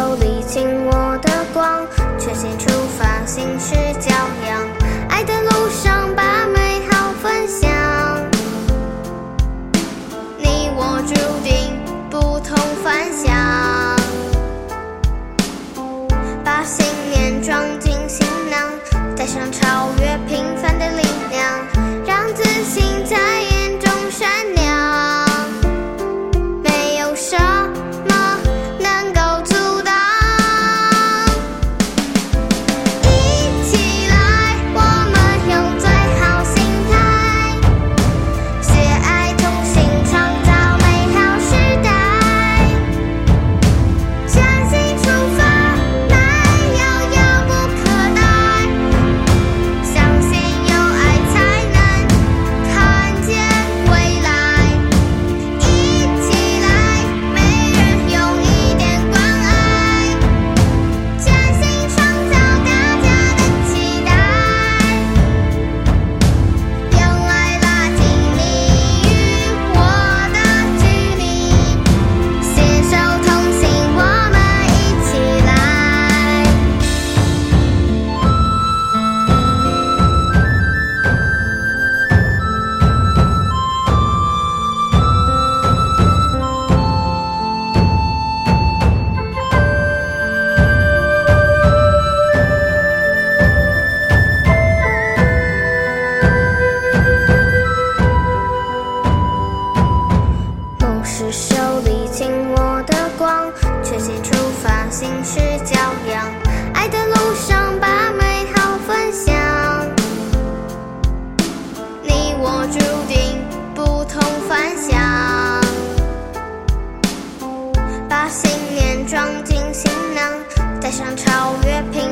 手里紧握的光全心出发心是骄阳爱的路上把美好分享。你我注定不同凡响把信念装进行囊带上超越平别骄阳爱的路上把美好分享你我注定不同凡响。把信念装进行囊带上超越平